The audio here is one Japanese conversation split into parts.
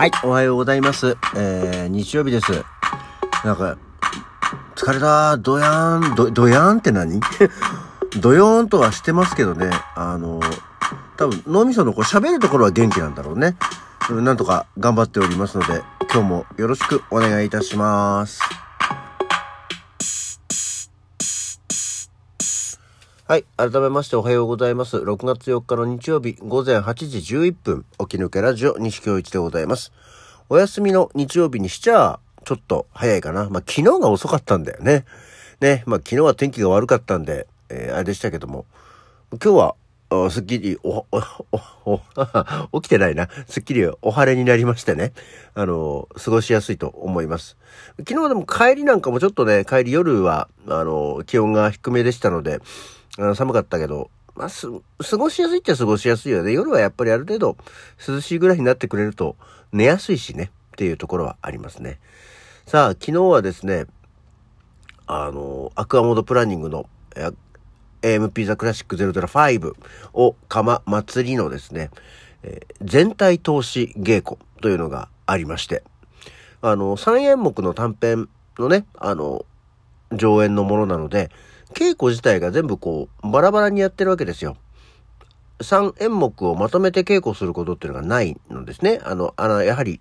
はい、おはようございます。えー、日曜日です。なんか、疲れた、どやん、ど、どやんって何？どよーんとはしてますけどね、あの、多分脳みそのこう喋るところは元気なんだろうね。なんとか頑張っておりますので、今日もよろしくお願いいたします。はい。改めましておはようございます。6月4日の日曜日午前8時11分、起き抜けラジオ西京一でございます。お休みの日曜日にしちゃ、ちょっと早いかな。まあ、昨日が遅かったんだよね。ね。まあ、昨日は天気が悪かったんで、えーあれでしたけども、今日は、すっきり、お、お、お、起きてないな。すっきりお晴れになりましてね。あの、過ごしやすいと思います。昨日でも帰りなんかもちょっとね、帰り夜は、あの、気温が低めでしたので、寒かったけど、まあ、す、過ごしやすいっちゃ過ごしやすいよね。夜はやっぱりある程度涼しいぐらいになってくれると寝やすいしね、っていうところはありますね。さあ、昨日はですね、あの、アクアモードプランニングの、AMP ザクラシック005を釜祭りのですね、えー全体投資稽古というのがありまして、あの、3演目の短編のね、あの、上演のものなので、稽古自体が全部こう、バラバラにやってるわけですよ。3演目をまとめて稽古することっていうのがないのですね。あの、あの、やはり、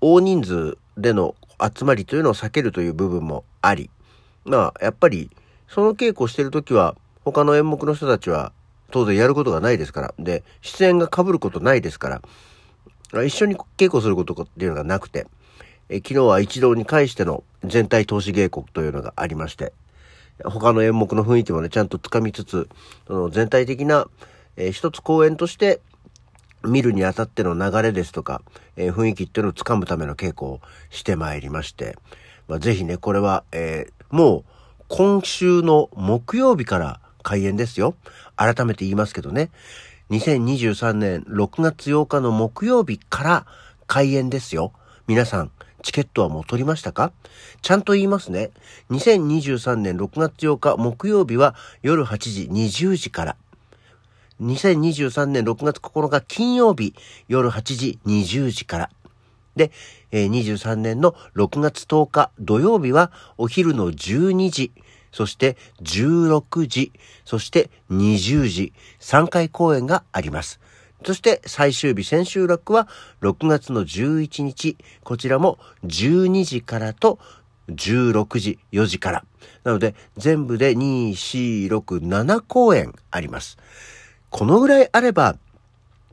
大人数での集まりというのを避けるという部分もあり、まあ、やっぱり、その稽古してるときは、他の演目の人たちは、当然やることがないですから。で、出演が被ることないですから、一緒に稽古することっていうのがなくて、え昨日は一堂に会しての全体投資稽古というのがありまして、他の演目の雰囲気もね、ちゃんとつかみつつ、その全体的な、えー一つ公演として、見るにあたっての流れですとか、えー雰囲気っていうのをつかむための稽古をしてまいりまして、まあ、ぜひね、これは、えーもう、今週の木曜日から開演ですよ。改めて言いますけどね。2023年6月8日の木曜日から開演ですよ。皆さん、チケットはもう取りましたか？ちゃんと言いますね。2023年6月8日木曜日は夜8時20時から。2023年6月9日金曜日夜8時20時から。で、23年の6月10日土曜日はお昼の12時、そして16時、そして20時、3回公演があります。そして最終日千秋楽は6月の11日、こちらも12時からと16時、4時から。なので全部で2、4、6、7公演あります。このぐらいあれば、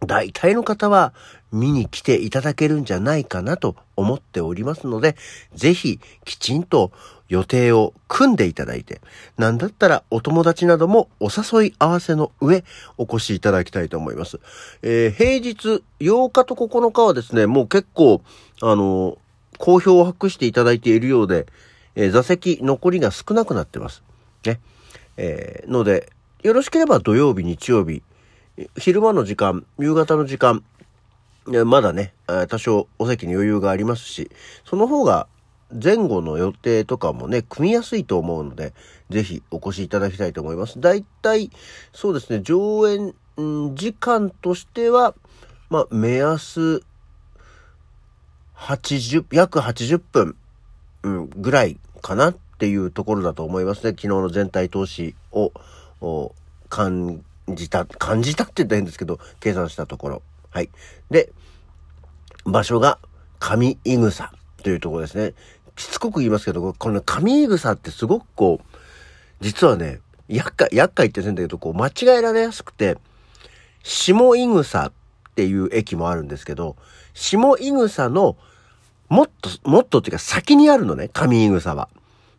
大体の方は見に来ていただけるんじゃないかなと思っておりますので、ぜひきちんと予定を組んでいただいて、なんだったらお友達などもお誘い合わせの上お越しいただきたいと思います。えー平日8日と9日はですね、もう結構、あの、好評を博していただいているようで、えー座席残りが少なくなってます。ね。えーので、よろしければ土曜日、日曜日、昼間の時間、夕方の時間、まだね、多少お席に余裕がありますし、その方が前後の予定とかもね、組みやすいと思うので、ぜひお越しいただきたいと思います。だいたい、そうですね、上演時間としては、まあ、目安、80、約80分、うん、ぐらいかなっていうところだと思いますね。昨日の全体投資を、感じた、感じたって言ったら変ですけど、計算したところ。はい。で、場所が上井草というところですね。しつこく言いますけど、この上井草ってすごくこう、実はね、厄介、厄介って言うんだけど、こう間違えられやすくて、下井草っていう駅もあるんですけど、下井草のもっと、もっとっていうか先にあるのね、上井草は。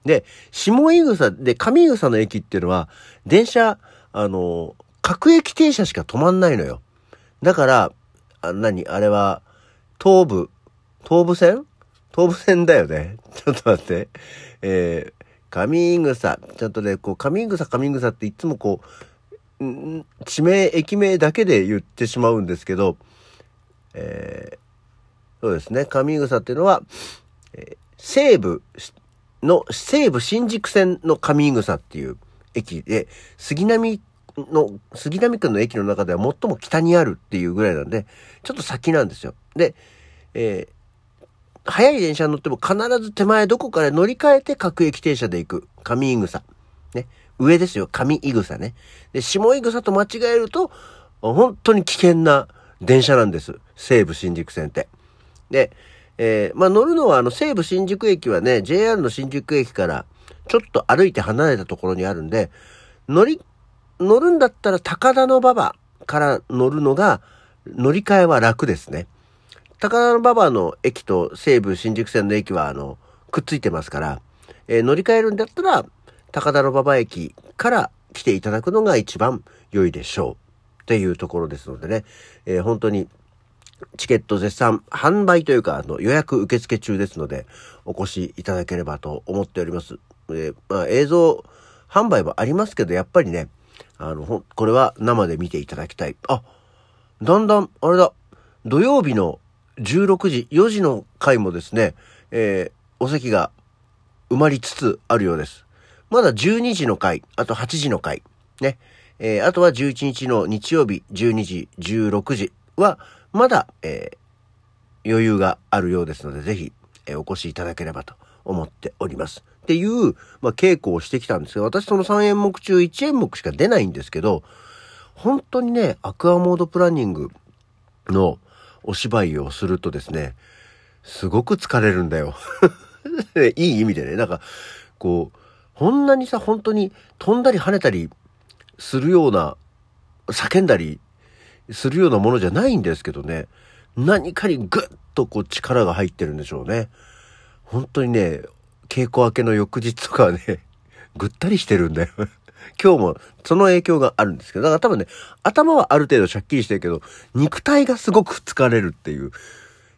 で、下井草で、上井草の駅っていうのは、電車、あの、各駅停車しか止まんないのよ。だから、あ何？あれは、東武、東武線？東武線だよね。ちょっと待って。えー、上草。ちゃんとね、こう、上草、上草っていつもこう、地名、駅名だけで言ってしまうんですけど、えーそうですね、上草っていうのは、えー西武の、西武新宿線の上草っていう駅で、杉並の、杉並区の駅の中では最も北にあるっていうぐらいなんで、ちょっと先なんですよ。で、えー、早い電車に乗っても必ず手前どこかで乗り換えて各駅停車で行く。上井草。ね。上ですよ。上井草ね。で、下井草と間違えると、本当に危険な電車なんです。西武新宿線って。で、えー、まあ、乗るのはあの西武新宿駅はね、JR の新宿駅からちょっと歩いて離れたところにあるんで、乗り、乗るんだったら高田の馬場から乗るのが、乗り換えは楽ですね。高田馬場の駅と西武新宿線の駅は、あの、くっついてますから、えー、乗り換えるんだったら、高田馬場駅から来ていただくのが一番良いでしょう。っていうところですのでね、えー、本当に、チケット絶賛販売というか、あの予約受付中ですので、お越しいただければと思っております。えー、まあ、映像販売はありますけど、やっぱりね、あの、これは生で見ていただきたい。あ、だんだん、あれだ、土曜日の16時、4時の回もですね、えー、お席が埋まりつつあるようです。まだ12時の回、あと8時の回、ね。えー、あとは11日の日曜日12時、16時は、まだ、えー、余裕があるようですので、ぜひ、えー、お越しいただければと思っております。っていう、まあ、稽古をしてきたんですけど、私その3演目中1演目しか出ないんですけど、本当にね、アクアモードプランニングのお芝居をするとですね、すごく疲れるんだよ。いい意味でね。なんか、こう、こんなにさ、本当に飛んだり跳ねたりするような、叫んだりするようなものじゃないんですけどね。何かにぐっとこう力が入ってるんでしょうね。本当にね、稽古明けの翌日とかはね、ぐったりしてるんだよ。今日もその影響があるんですけど、だから多分ね、頭はある程度シャッキリしてるけど、肉体がすごく疲れるっていう、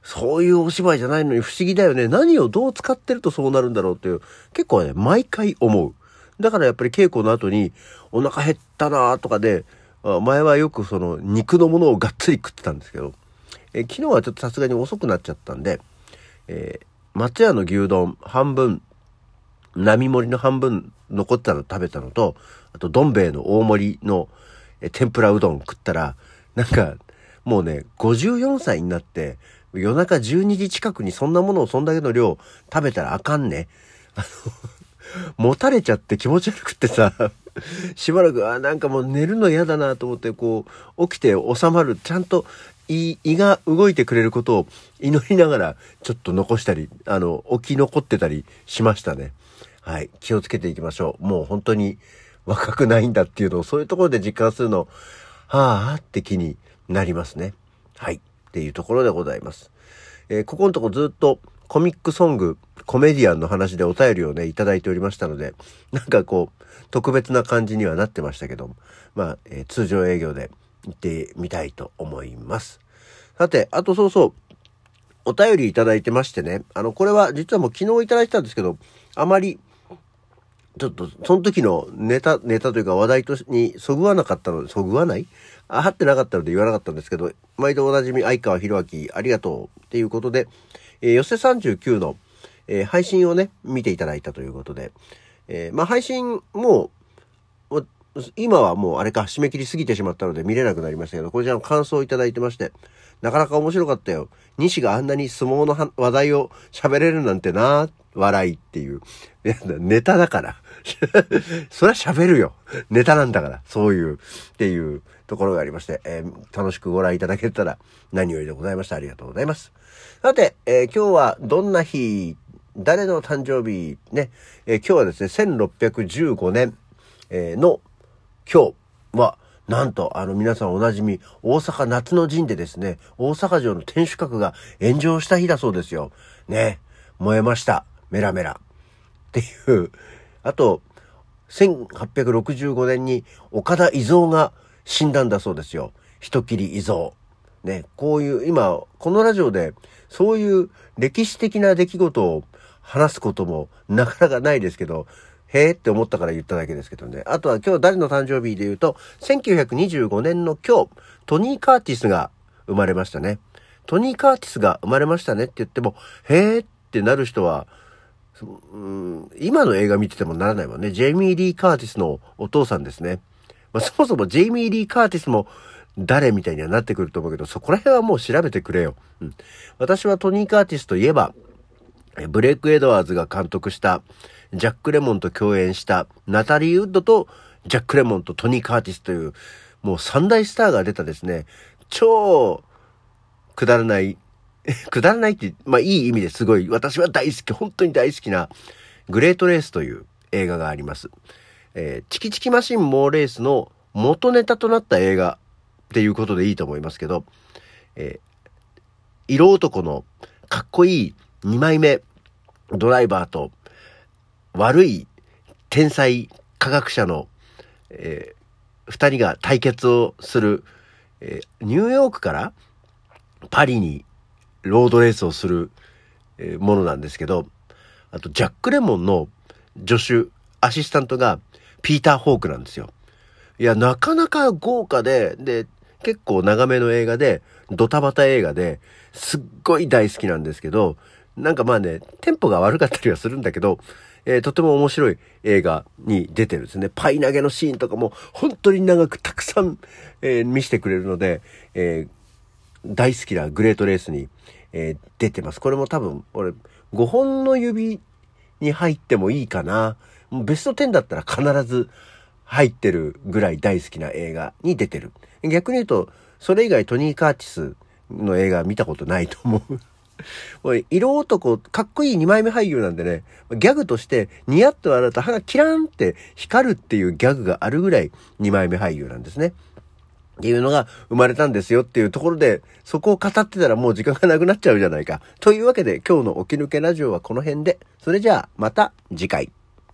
そういうお芝居じゃないのに不思議だよね。何をどう使ってるとそうなるんだろうっていう、結構ね、毎回思う。だからやっぱり稽古の後に、お腹減ったなとかで、前はよくその肉のものをがっつり食ってたんですけど、え昨日はちょっとさすがに遅くなっちゃったんで、えー、松屋の牛丼半分、並盛りの半分残ったの食べたのと、あとどん兵衛の大盛りの天ぷらうどん食ったら、なんか、もうね、54歳になって、夜中12時近くにそんなものをそんだけの量食べたらあかんね。あの、持たれちゃって気持ち悪くってさ、しばらく、あ、なんかもう寝るの嫌だなと思って、こう、起きて収まる、ちゃんと胃、胃が動いてくれることを祈りながら、ちょっと残したり、あの、起き残ってたりしましたね。はい。気をつけていきましょう。もう本当に若くないんだっていうのを、そういうところで実感するの、はあって気になりますね。はい。っていうところでございます。えー、ここのとこずっとコミックソング、コメディアンの話でお便りをね、いただいておりましたので、なんかこう、特別な感じにはなってましたけど、まあ、えー、通常営業で行ってみたいと思います。さて、あとそうそう、お便りいただいてましてね、あの、これは実はもう昨日いただいてたんですけど、あまり、ちょっと、その時のネタ、ネタというか話題とにそぐわなかったので、そぐわない？あ、はってなかったので言わなかったんですけど、毎度おなじみ相川博明ありがとうっていうことで、えー、寄せ39の、えー、配信をね、見ていただいたということで、えー、まあ配信も、今はもうあれか、締め切り過ぎてしまったので見れなくなりましたけど、こちらの感想をいただいてまして、なかなか面白かったよ。西があんなに相撲の話題を喋れるなんてな、笑いっていう。ネタだから。そりゃ喋るよ。ネタなんだから。そういう、っていうところがありまして、えー、楽しくご覧いただけたら何よりでございました。ありがとうございます。さて、えー、今日はどんな日、誰の誕生日、ね、えー、今日はですね、1615年、えの今日は、なんと、あの皆さんおなじみ、大阪夏の陣でですね、大阪城の天守閣が炎上した日だそうですよ。ね、燃えました。メラメラ。っていう。あと、1865年に岡田伊蔵が死んだんだそうですよ。人切り伊蔵。ね、こういう、今、このラジオで、そういう歴史的な出来事を話すこともなかなかないですけど、へえって思ったから言っただけですけどね。あとは今日誰の誕生日で言うと、1925年の今日、トニー・カーティスが生まれましたね。トニー・カーティスが生まれましたねって言っても、へえってなる人は、うん、今の映画見ててもならないもんね。ジェイミー・リー・カーティスのお父さんですね。まあ、そもそもジェイミー・リー・カーティスも誰みたいにはなってくると思うけど、そこら辺はもう調べてくれよ。うん。私はトニー・カーティスといえば、ブレイク・エドワーズが監督した、ジャック・レモンと共演したナタリー・ウッドとジャック・レモンとトニー・カーティスという、もう三大スターが出たですね、超、くだらない、くだらないって、まあいい意味ですごい、私は大好き、本当に大好きな、グレートレースという映画があります。えー、チキチキマシンモーレースの元ネタとなった映画っていうことでいいと思いますけど、えー、色男のかっこいい2枚目ドライバーと悪い天才科学者の、えー、二人が対決をする、えー、ニューヨークからパリにロードレースをする、えー、ものなんですけど、あとジャック・レモンの助手、アシスタントがピーター・ホークなんですよ。いや、なかなか豪華で、で、結構長めの映画で、ドタバタ映画で、すっごい大好きなんですけど、なんかまあね、テンポが悪かったりはするんだけど、えー、とても面白い映画に出てるんですね。パイ投げのシーンとかも本当に長くたくさん、えー、見せてくれるので、えー、大好きなグレートレースに、え出てます。これも多分、俺、5本の指に入ってもいいかな。ベスト10だったら必ず入ってるぐらい大好きな映画に出てる。逆に言うと、それ以外トニー・カーティスの映画見たことないと思う。色男、かっこいい二枚目俳優なんでね、ギャグとしてニヤッと笑うと歯がキラーンって光るっていうギャグがあるぐらい二枚目俳優なんですね。っていうのが生まれたんですよっていうところで、そこを語ってたらもう時間がなくなっちゃうじゃないか。というわけで今日の起き抜けラジオはこの辺で、それじゃあまた次回。